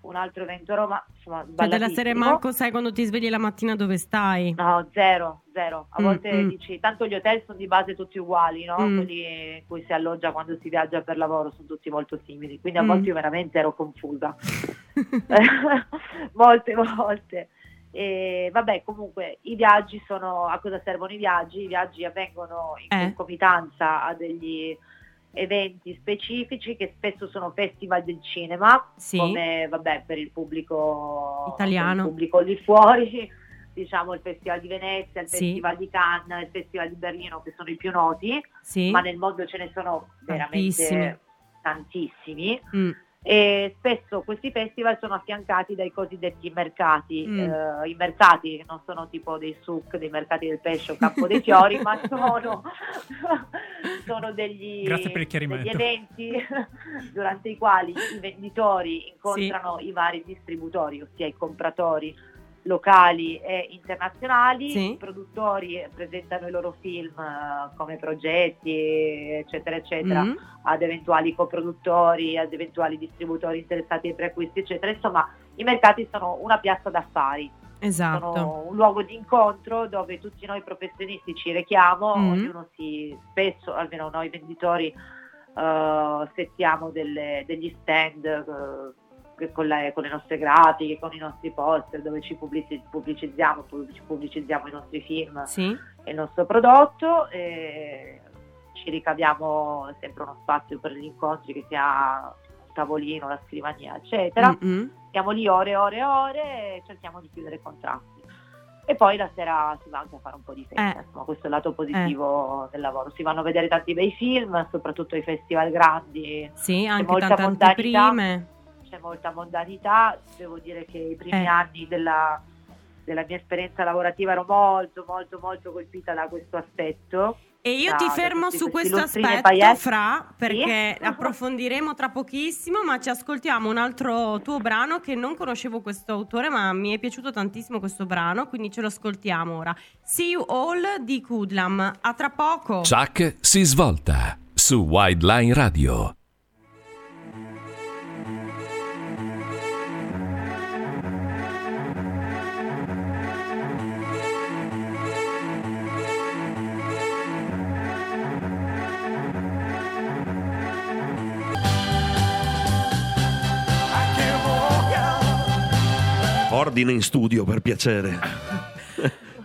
un altro evento a Roma, insomma, Cioè della serie. Marco sai quando ti svegli la mattina dove stai? No, zero, zero. A Mm, volte mm. dici, tanto gli hotel sono di base tutti uguali, no? Mm. Quelli in cui si alloggia quando si viaggia per lavoro sono tutti molto simili. Quindi a Mm. volte io veramente ero confusa. Molte volte. E vabbè, comunque i viaggi sono a cosa servono i viaggi? I viaggi avvengono in Eh. concomitanza a degli eventi specifici che spesso sono festival del cinema, Sì. come vabbè per il pubblico Italiano. il pubblico lì fuori, diciamo il Festival di Venezia, il Sì. Festival di Cannes, il Festival di Berlino che sono i più noti, Sì. ma nel mondo ce ne sono Tantissimi. veramente tantissimi. Mm, E spesso questi festival sono affiancati dai cosiddetti mercati. Mm. Eh, I mercati non sono tipo dei suc, dei mercati del pesce o campo dei fiori, ma sono, sono degli, degli eventi durante i quali i venditori incontrano i vari distributori, ossia i compratori locali e internazionali, Sì. i produttori presentano i loro film eh, come progetti, eccetera, eccetera mm. ad eventuali coproduttori, ad eventuali distributori interessati ai preacquisti, eccetera. Insomma, i mercati sono una piazza d'affari, Esatto. sono un luogo di incontro dove tutti noi professionisti ci rechiamo, Mm. ognuno si, spesso, almeno noi venditori, eh, settiamo delle- degli stand che con, le, con le nostre grafiche, con i nostri poster, dove ci pubblici- pubblicizziamo, pubblic- pubblicizziamo i nostri film Sì. e il nostro prodotto e ci ricaviamo sempre uno spazio per gli incontri che sia un tavolino, la scrivania eccetera Mm-mm. stiamo lì ore e ore e ore e cerchiamo di chiudere contratti e poi la sera si va anche a fare un po' di festa Eh. insomma questo è il lato positivo del lavoro si vanno a vedere tanti bei film soprattutto i festival grandi Sì, anche tante anteprime. C'è molta mondanità, devo dire che i primi Eh. anni della, della mia esperienza lavorativa ero molto molto molto colpita da questo aspetto. E io Da- ti fermo su questo aspetto. Fra, perché Sì? approfondiremo tra pochissimo, ma ci ascoltiamo un altro tuo brano che non conoscevo questo autore, ma mi è piaciuto tantissimo questo brano, quindi ce lo ascoltiamo ora. See You All di Kudlam. A tra poco. Chuck si svolta su Wildline Radio. Ordine in studio, per piacere.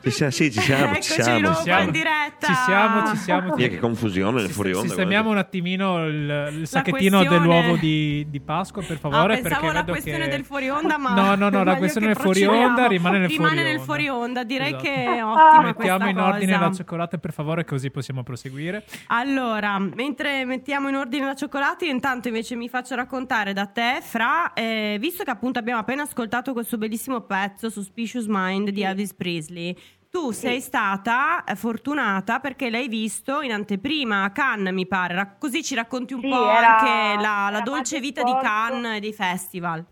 Ci siamo, sì, ci siamo, ci siamo. Ci siamo. in diretta. Ci siamo, ci siamo. Via, che confusione nel fuori onda. Sistemiamo un attimino il, il sacchettino questione. dell'uovo di, di Pasqua, per favore. Ah, pensavo perché la questione che... del fuori onda, ma No, no, no, la questione del fuori onda rimane nel Rimane fuori nel onda. fuori onda. Direi Esatto. che è ottima Mettiamo in ordine cosa. la cioccolata, per favore, così possiamo proseguire. Allora, mentre mettiamo in ordine la cioccolata, io intanto invece mi faccio raccontare da te, Fra, eh, visto che appunto abbiamo appena ascoltato questo bellissimo pezzo Suspicious Mind di Elvis Presley, tu sei stata eh, fortunata perché l'hai visto in anteprima a Cannes, mi pare. Così ci racconti un Sì, po' era- anche la, la dolce vita di. Cannes e dei festival.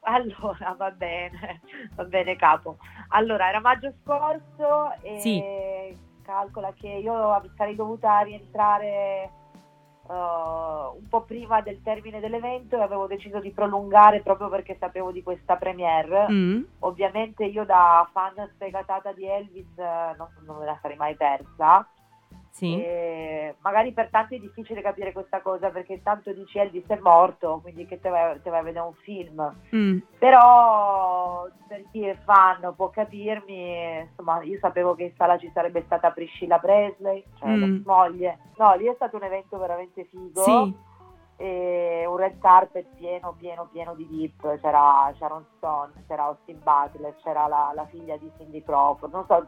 Allora, va bene, va bene capo. Allora, era maggio scorso e Sì. calcola che io sarei dovuta rientrare eh, un po' prima del termine dell'evento e avevo deciso di prolungare proprio perché sapevo di questa premiere. Mm. Ovviamente io da fan sfegatata di Elvis eh, non, non me la sarei mai persa. Sì. E magari per tanti è difficile capire questa cosa perché intanto dici Elvis è morto, quindi che te vai, te vai a vedere un film. Mm. Però per chi è fan può capirmi, insomma io sapevo che in sala ci sarebbe stata Priscilla Presley, cioè Mm. la moglie. No, lì è stato un evento veramente figo. Sì. E un red carpet pieno, pieno, pieno di VIP. C'era Sharon Stone, c'era Austin Butler, c'era la, la figlia di Cindy Crawford, non so,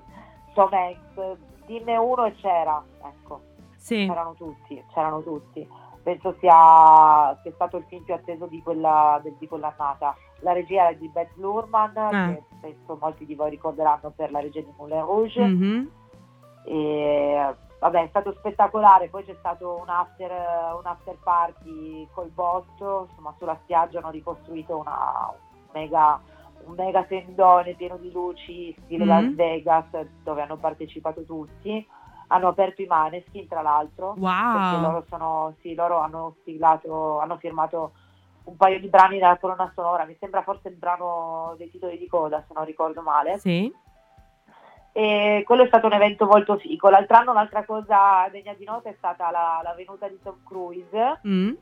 Tom Hanks, dinne uno e c'era, ecco Sì. c'erano tutti, c'erano tutti. Penso sia, sia stato il film più atteso di, quella, di quell'annata. La regia era di Beth Lurman, Ah. che penso molti di voi ricorderanno per la regia di Moulin Rouge. Mhm. E, vabbè, è stato spettacolare. Poi c'è stato un after, un after party col botto. Insomma, sulla spiaggia hanno ricostruito una mega, un mega tendone pieno di luci, stile Mhm. Las Vegas, dove hanno partecipato tutti. Hanno aperto i Maneskin, tra l'altro. Perché Wow. loro sono, sì, loro hanno siglato, hanno firmato un paio di brani della colonna sonora, mi sembra forse il brano dei titoli di coda, se non ricordo male. Sì. E quello è stato un evento molto figo. L'altro anno un'altra cosa degna di nota è stata la, la venuta di Tom Cruise, Mm.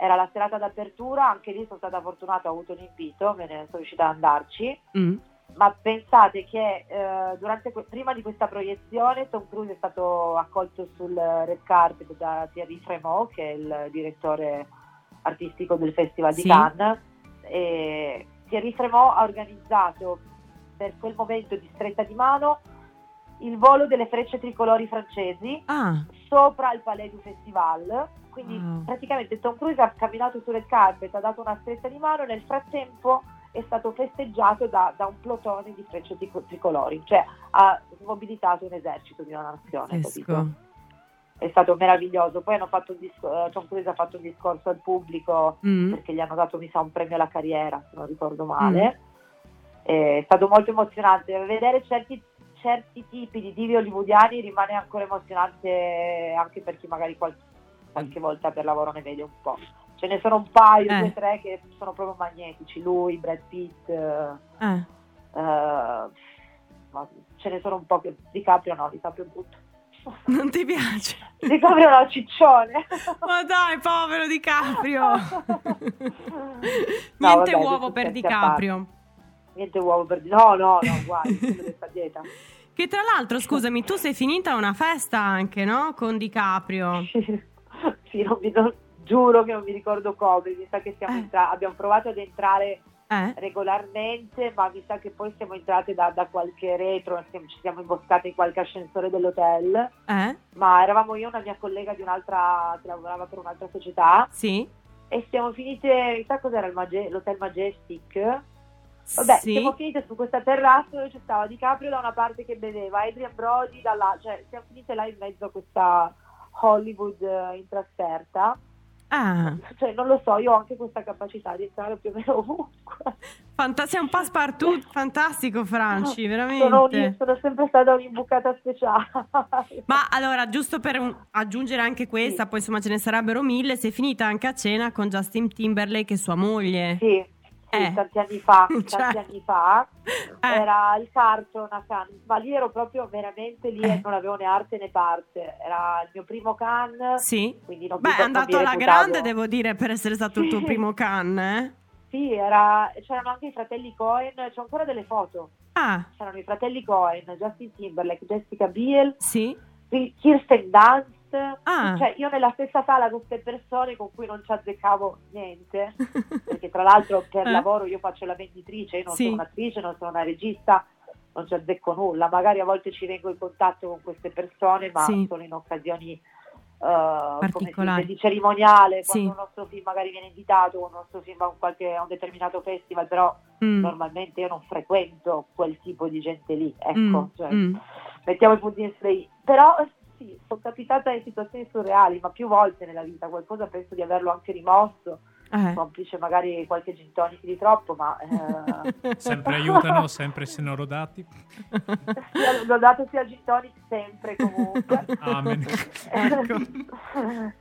Era la serata d'apertura, anche lì sono stata fortunata, ho avuto un invito, me ne sono riuscita ad andarci. Mm. Ma pensate che eh, durante que- prima di questa proiezione Tom Cruise è stato accolto sul red carpet da Thierry Fremont, che è il direttore artistico del Festival di Sì. Cannes. E Thierry Fremont ha organizzato per quel momento di stretta di mano il volo delle frecce tricolori francesi Ah. sopra il Palais du Festival. Quindi Wow. praticamente Tom Cruise ha camminato sul red carpet, ha dato una stretta di mano, nel frattempo è stato festeggiato da, da un plotone di frecce trico- tricolori, cioè ha mobilitato un esercito di una nazione. È stato meraviglioso. Poi hanno fatto un disco- eh, Tom Cruise ha fatto un discorso al pubblico Mm. perché gli hanno dato, mi sa, un premio alla carriera, se non ricordo male. È stato molto emozionante. Vedere certi, certi tipi di divi hollywoodiani rimane ancora emozionante anche per chi magari qual- qualche volta per lavoro ne vede un po'. Ce ne sono un paio, Eh. due tre che sono proprio magnetici. Lui, Brad Pitt, eh, ma ce ne sono un po' che DiCaprio no, DiCaprio è brutto. Non ti piace? DiCaprio no, ciccione. Ma dai, povero DiCaprio. No, Niente vabbè, uovo per scherzi a DiCaprio. Niente uovo per No, no, no, guarda, quello che sta dieta. Che tra l'altro, scusami, tu sei finita a una festa anche, no? Con DiCaprio. sì, non mi, non- giuro che non mi ricordo come, mi sa che siamo Eh. entra- abbiamo provato ad entrare Eh? regolarmente, ma mi sa che poi siamo entrate da, da qualche retro, siamo- ci siamo imboscate in qualche ascensore dell'hotel, Eh? ma eravamo io e una mia collega di un'altra, che lavorava per un'altra società, Sì? e siamo finite, sa cos'era il Maje- l'hotel Majestic? Vabbè, sì. siamo finite su questa terrazza dove c'è stava DiCaprio da una parte che beveva, Adrian Brody dall'altra, cioè siamo finite là in mezzo a questa Hollywood eh, in trasferta. Ah, Cioè, non lo so, io ho anche questa capacità di entrare più o meno ovunque. fanta- sei un passepartout fantastico, Franci, Sono, veramente. un- sono sempre stata un'imbucata speciale. Ma allora, giusto per un- aggiungere anche questa, Sì. poi insomma ce ne sarebbero mille, sei finita anche a cena con Justin Timberlake e sua moglie. Sì, Eh. tanti anni fa, Cioè. tanti anni fa. Eh. Era il carton a Cannes, ma lì ero proprio veramente lì Eh. e non avevo né arte né parte. Era il mio primo Cannes, Sì? quindi non Beh, mi è andato alla grande, devo dire, per essere stato il tuo Sì. primo can, eh? Sì, era- c'erano anche i fratelli Cohen, c'ho ancora delle foto. Ah, C'erano i fratelli Cohen, Justin Timberlake, Jessica Biel, sì? Kirsten Dunst. Ah. Cioè, io nella stessa sala con queste persone con cui non ci azzeccavo niente, perché tra l'altro per Eh. lavoro io faccio la venditrice, io non Sì. sono un'attrice, non sono una regista, non ci azzecco nulla. Magari a volte ci vengo in contatto con queste persone, ma Sì. sono in occasioni come si Particolari. dice, di cerimoniale, Sì. quando un nostro film magari viene invitato, o un nostro film a un, qualche, a un determinato festival, però Mm, normalmente io non frequento quel tipo di gente lì, ecco, mm, cioè, mm. mettiamo i puntini sulle i. Però sì, sono capitata in situazioni surreali, ma più volte nella vita, qualcosa penso di averlo anche rimosso, Eh. complice magari qualche gin tonic di troppo, ma eh, Sempre aiutano, sempre se non rodati. sia- l'ho dato sia gin tonic sempre comunque. Amen. Ecco.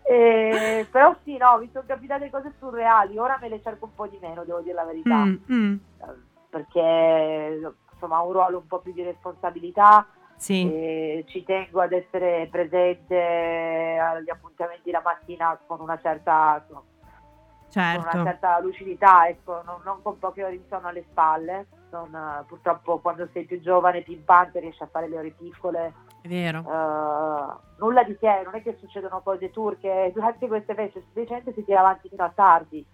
Eh, però sì, no, mi sono capitate cose surreali, ora me le cerco un po' di meno, devo dire la verità, Mm, mm. eh, perché insomma ho un ruolo un po' più di responsabilità, Sì, e ci tengo ad essere presente agli appuntamenti la mattina con una certa, con certo. una certa lucidità, ecco, non, non con poche ore di sonno alle spalle. Non, eh, purtroppo quando sei più giovane, pimpante, riesci a fare le ore piccole. È vero. eh, nulla di che, non è che succedono cose turche. Durante queste feste gente si tira avanti fino a tardi.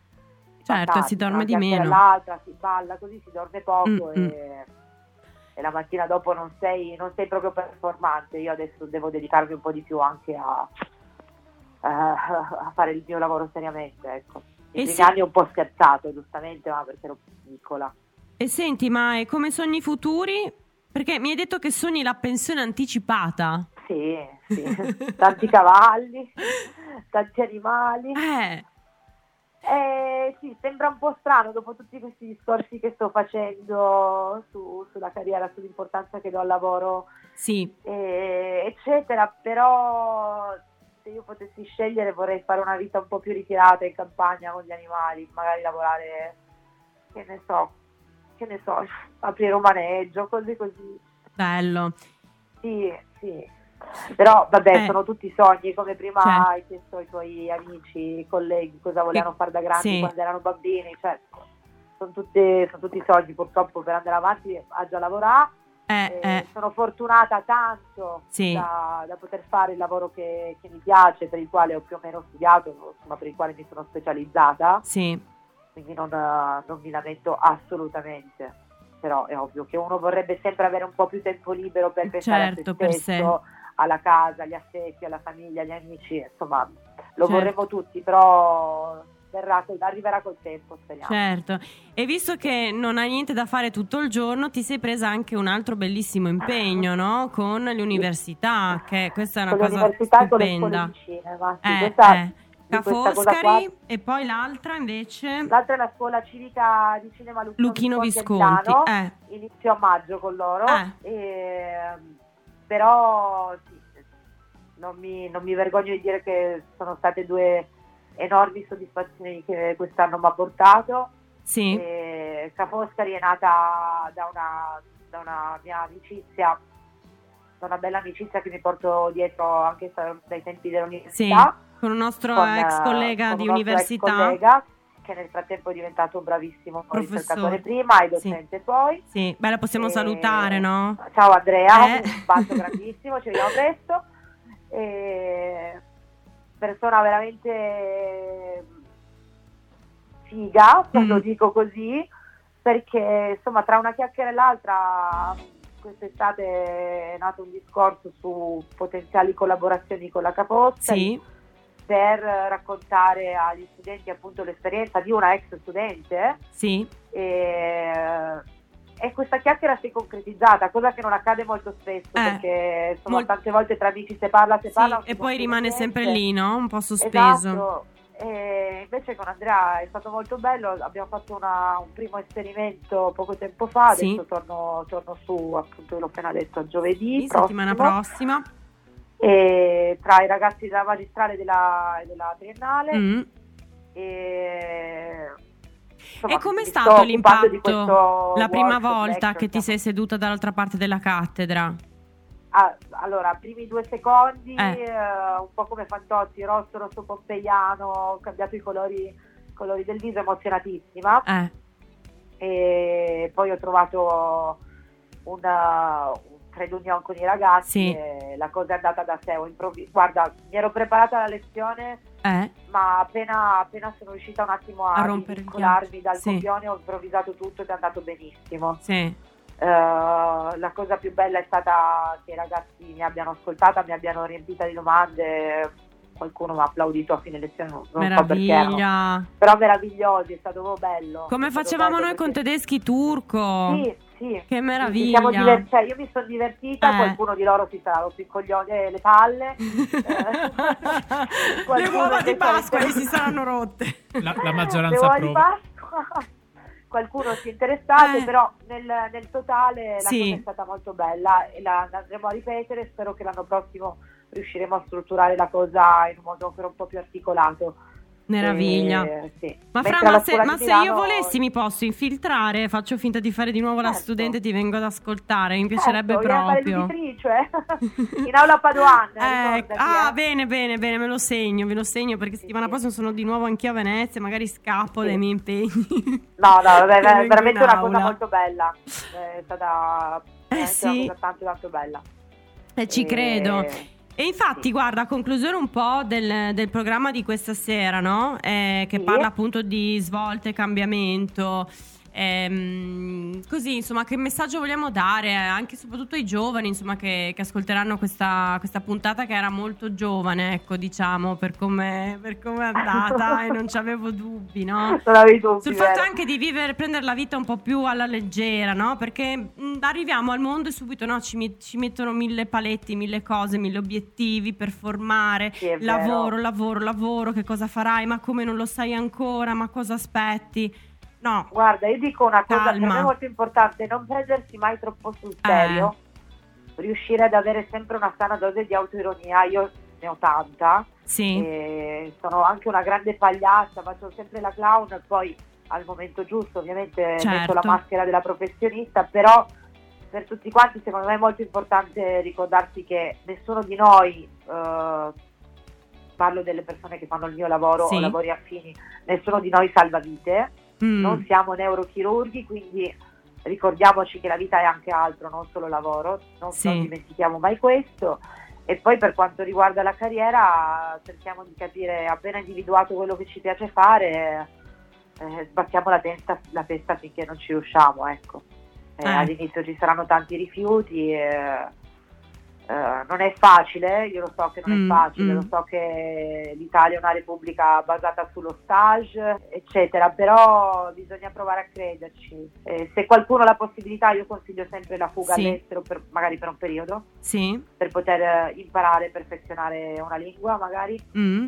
Certo, tardi, si dorme di meno. all'altra, si balla, così si dorme poco Mm, e, e la mattina dopo non sei, non sei proprio performante. Io adesso devo dedicarmi un po' di più anche a, a fare il mio lavoro seriamente. Ecco. E I primi sì. anni ho un po' scherzato, giustamente, ma perché ero piccola. E senti, ma e come sogni futuri? Perché mi hai detto che sogni la pensione anticipata. Sì, sì. tanti cavalli, tanti animali. Eh, Eh, sì, sembra un po' strano dopo tutti questi discorsi che sto facendo su- sulla carriera, sull'importanza che do al lavoro, sì. eh, eccetera, però se io potessi scegliere vorrei fare una vita un po' più ritirata in campagna con gli animali, magari lavorare, che ne so, che ne so, aprire un maneggio, cose così. Bello. Sì, sì. Però vabbè, Eh. sono tutti sogni, come prima Certo. hai chiesto ai tuoi amici, colleghi, cosa volevano fare da grandi sì. quando erano bambini, cioè sono, tutti- sono tutti sogni purtroppo per andare avanti, a già lavorare. Eh, Eh, eh, Sono fortunata tanto Sì. da, da poter fare il lavoro che, che mi piace, per il quale ho più o meno studiato, insomma per il quale mi sono specializzata, sì. quindi non, eh, non mi lamento assolutamente. Però è ovvio che uno vorrebbe sempre avere un po' più tempo libero per pensare Certo, a se per stesso, alla casa, agli affetti, alla famiglia, agli amici, insomma, lo Certo. vorremmo tutti, però verrà arriverà col tempo, speriamo. Certo. E visto che non hai niente da fare tutto il giorno, ti sei presa anche un altro bellissimo impegno, no? Con le università, che questa è una con cosa università e con le stupenda. cinema. Sì, Eh, questa- eh. Foscari e poi l'altra invece L'altra è la scuola civica di cinema Lucchino, Luchino Visconti, Visconti. Eh, inizio a maggio con loro, Eh. e, però sì, non, mi, non mi vergogno di dire che sono state due enormi soddisfazioni che quest'anno mi ha portato. sì. E Ca' Foscari è nata da una, da una mia amicizia, da una bella amicizia che mi porto dietro anche dai tempi Sì, dell'università. con un nostro con, ex collega con di un nostro ex università. collega, che nel frattempo è diventato un bravissimo Professore. ricercatore prima e Sì. docente poi. Sì, beh, la possiamo E- salutare, no? Ciao Andrea, Eh. un bacio grandissimo, ci vediamo presto. E persona veramente figa, Mm. lo dico così, perché insomma tra una chiacchiera e l'altra quest'estate è nato un discorso su potenziali collaborazioni con la Capozza Sì, per raccontare agli studenti appunto l'esperienza di una ex studente sì, e, e questa chiacchiera si è concretizzata, cosa che non accade molto spesso Eh, perché insomma, mol- tante volte tra amici si parla, si sì, parla e poi rimane sempre lì, no? Un po' sospeso. Esatto. E invece con Andrea è stato molto bello, abbiamo fatto una- un primo esperimento poco tempo fa, Sì. adesso torno, torno su, appunto l'ho appena detto, a giovedì Sì, settimana prossimo, prossima. Tra i ragazzi della magistrale della, della triennale. Mm. E, insomma, E com'è stato l'impatto la prima volta ecco, che ti sei seduta dall'altra parte della cattedra? Ah, allora, primi due secondi, Eh. eh, un po' come Fantozzi, rosso, rosso pompeiano, ho cambiato i colori, colori del viso, emozionatissima. Eh, E poi ho trovato una- un trade union con i ragazzi Sì. e la cosa è andata da sé. Ho improvvi- Guarda, mi ero preparata la lezione, eh, ma appena, appena sono riuscita un attimo a, A vincolarmi dal. Sì. copione ho improvvisato tutto ed è andato benissimo. sì, Eh, la cosa più bella è stata che i ragazzi mi abbiano ascoltata, mi abbiano riempita di domande, qualcuno mi ha applaudito a fine lezione, non, non so perché. no. Meraviglia. Però meravigliosi, è stato bello. Come facevamo noi con perché- tedeschi turco. Sì, sì. Che meraviglia. siamo diver- cioè, io mi sono divertita, Eh. qualcuno di loro si sarà rotto i coglioni e le palle. Le Qualcuno uova di Pasqua gli si saranno rotte. La, la le maggioranza uova di approva. Pasqua. Qualcuno si è interessato, Eh. però nel, nel totale la Sì. cosa è stata molto bella e la la andremo a ripetere. Spero che l'anno prossimo riusciremo a strutturare la cosa in un modo ancora un po' più articolato. Meraviglia. Eh, sì. Ma, Fra, ma, se, ma se io volessi mi posso infiltrare, faccio finta di fare di nuovo la Certo. studente e ti vengo ad ascoltare, mi piacerebbe Certo, a fare proprio. eh. in aula Padoan. Eh, ricordati, ah, eh. bene, bene, bene, me lo segno, me lo segno perché Sì, settimana sì. prossima sono di nuovo anch'io a Venezia, magari scappo dai miei impegni. No, no, vabbè, è veramente una cosa molto bella. È stata veramente sì. una cosa tanto tanto bella. Eh, ci credo. E infatti, guarda, a conclusione un po' del, del programma di questa sera, no? Eh, che parla appunto di svolte, cambiamento. Ehm, così, insomma, che messaggio vogliamo dare anche e soprattutto ai giovani, insomma, che, che ascolteranno questa, questa puntata che era molto giovane, ecco, diciamo, per come, per come è andata e non ci avevo dubbi, no? Dubbi, Sul fatto vero? anche di vivere, prendere la vita un po' più alla leggera, no? Perché mh, arriviamo al mondo e subito no, ci, met- ci mettono mille paletti, mille cose, mille obiettivi per formare. Sì, lavoro, lavoro, lavoro, che cosa farai? Ma come non lo sai ancora? Ma cosa aspetti? No, Guarda, io dico una cosa per Calma. me molto importante, non prendersi mai troppo sul serio, riuscire ad avere sempre una sana dose di autoironia, io ne ho tanta, sì, sono anche una grande pagliaccia, faccio sempre la clown e poi al momento giusto ovviamente metto Certo. la maschera della professionista, però per tutti quanti secondo me è molto importante ricordarsi che nessuno di noi, eh, parlo delle persone che fanno il mio lavoro Sì. o lavori affini, nessuno di noi salva vite, Mm, non siamo neurochirurghi, quindi ricordiamoci che la vita è anche altro, non solo lavoro, non, Sì. non dimentichiamo mai questo. E poi per quanto riguarda la carriera, cerchiamo di capire, appena individuato quello che ci piace fare, eh, sbattiamo la testa, la testa finché non ci riusciamo, ecco. Eh, Eh. All'inizio ci saranno tanti rifiuti, eh, eh, non è facile, io lo so che non Mm, è facile, mm. lo so che l'Italia è una repubblica basata sullo stage, eccetera, però bisogna provare a crederci. Eh, se qualcuno ha la possibilità, io consiglio sempre la fuga Sì. all'estero, per- magari per un periodo, sì, per poter eh, imparare, perfezionare una lingua magari, mm.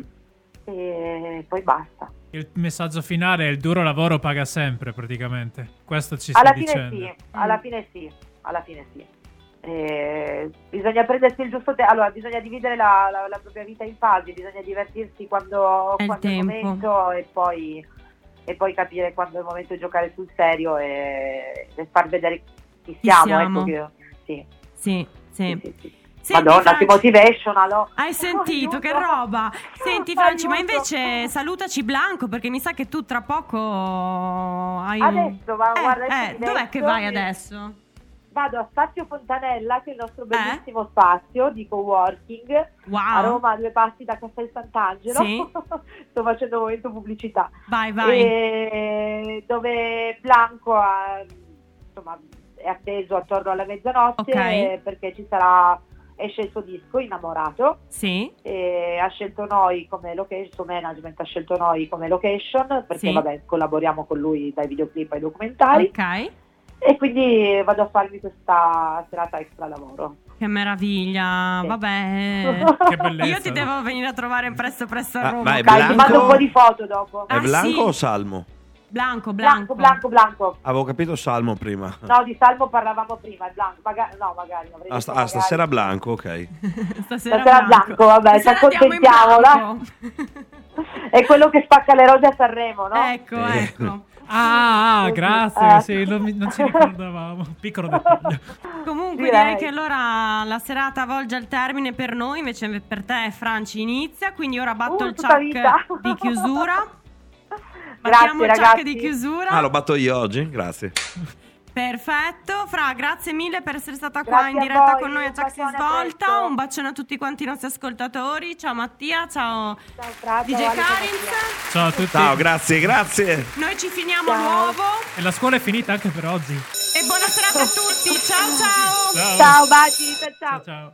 e poi basta. Il messaggio finale è il duro lavoro paga sempre, praticamente. Questo ci Alla fine dicendo. sì, alla fine sì, alla fine sì. Eh, bisogna prendersi il giusto tempo, allora bisogna dividere la, la- la propria vita in fasi, bisogna divertirsi quando, È il quando il momento e poi, e poi capire quando è il momento di giocare sul serio e, e far vedere chi siamo. siamo. Ecco che, sì, sì, sì. sì, sì. Senti, Madonna, Franci- ti motivational. oh. Hai sentito che Aiuto. roba? Senti Franci, ma invece salutaci Blanco perché mi sa che tu tra poco hai. Adesso, ma Eh, guarda, eh, dov'è che vai adesso? Vado a Spazio Fontanella, che è il Eh? nostro bellissimo spazio di coworking. a Wow, Roma a due passi da Castel Sant'Angelo. Sì. Sto facendo un momento pubblicità. vai vai. E dove Blanco ha- insomma, è atteso attorno alla mezzanotte Ok. eh, perché ci sarà esce il suo disco Innamorato Sì, e ha scelto noi come location, il suo management ha scelto noi come location perché Sì. vabbè collaboriamo con lui dai videoclip ai documentari ok. E quindi vado a farmi questa serata extra lavoro. Che meraviglia, Sì. vabbè. Che bellezza. Io ti devo venire a trovare presto presto a Roma. ma è Dai, ti Blanco? mando un po' di foto dopo. È Ah, Blanco sì? o Salmo? Blanco, Blanco. Blanco, Blanco, Blanco. Avevo capito Salmo prima. No, di Salmo parlavamo prima, Blanco. Maga- no, magari. Ah, sta- ah, magari. stasera Blanco, ok. Stasera, Stasera Blanco, vabbè, ci accontentiamola. Blanco. È quello che spacca le rose a Sanremo, no? ecco, Eh. ecco. Ah, ah, grazie. Eh. Sì, non, mi- non ci ricordavamo. Piccolo dettaglio. Comunque Direi. direi che allora la serata volge al termine per noi, invece per te Franci inizia, quindi ora batto Uh, il chuck di chiusura. Battiamo Grazie il chuck ragazzi. di chiusura. Ah, lo batto io oggi? Grazie. Perfetto, Fra, grazie mille per essere stata qua Grazie in a diretta voi, con noi a a svolta. Un bacione a tutti quanti i nostri ascoltatori. Ciao Mattia, ciao Ciao, Fra, DJ ciao, Ale, ciao, Karins. Mattia. Ciao a tutti. Ciao, grazie, grazie. Noi ci finiamo Ciao. l'uovo E la scuola è finita anche per oggi. e buona serata a tutti. Ciao ciao. Ciao. Ciao, baci, ciao. ciao. ciao.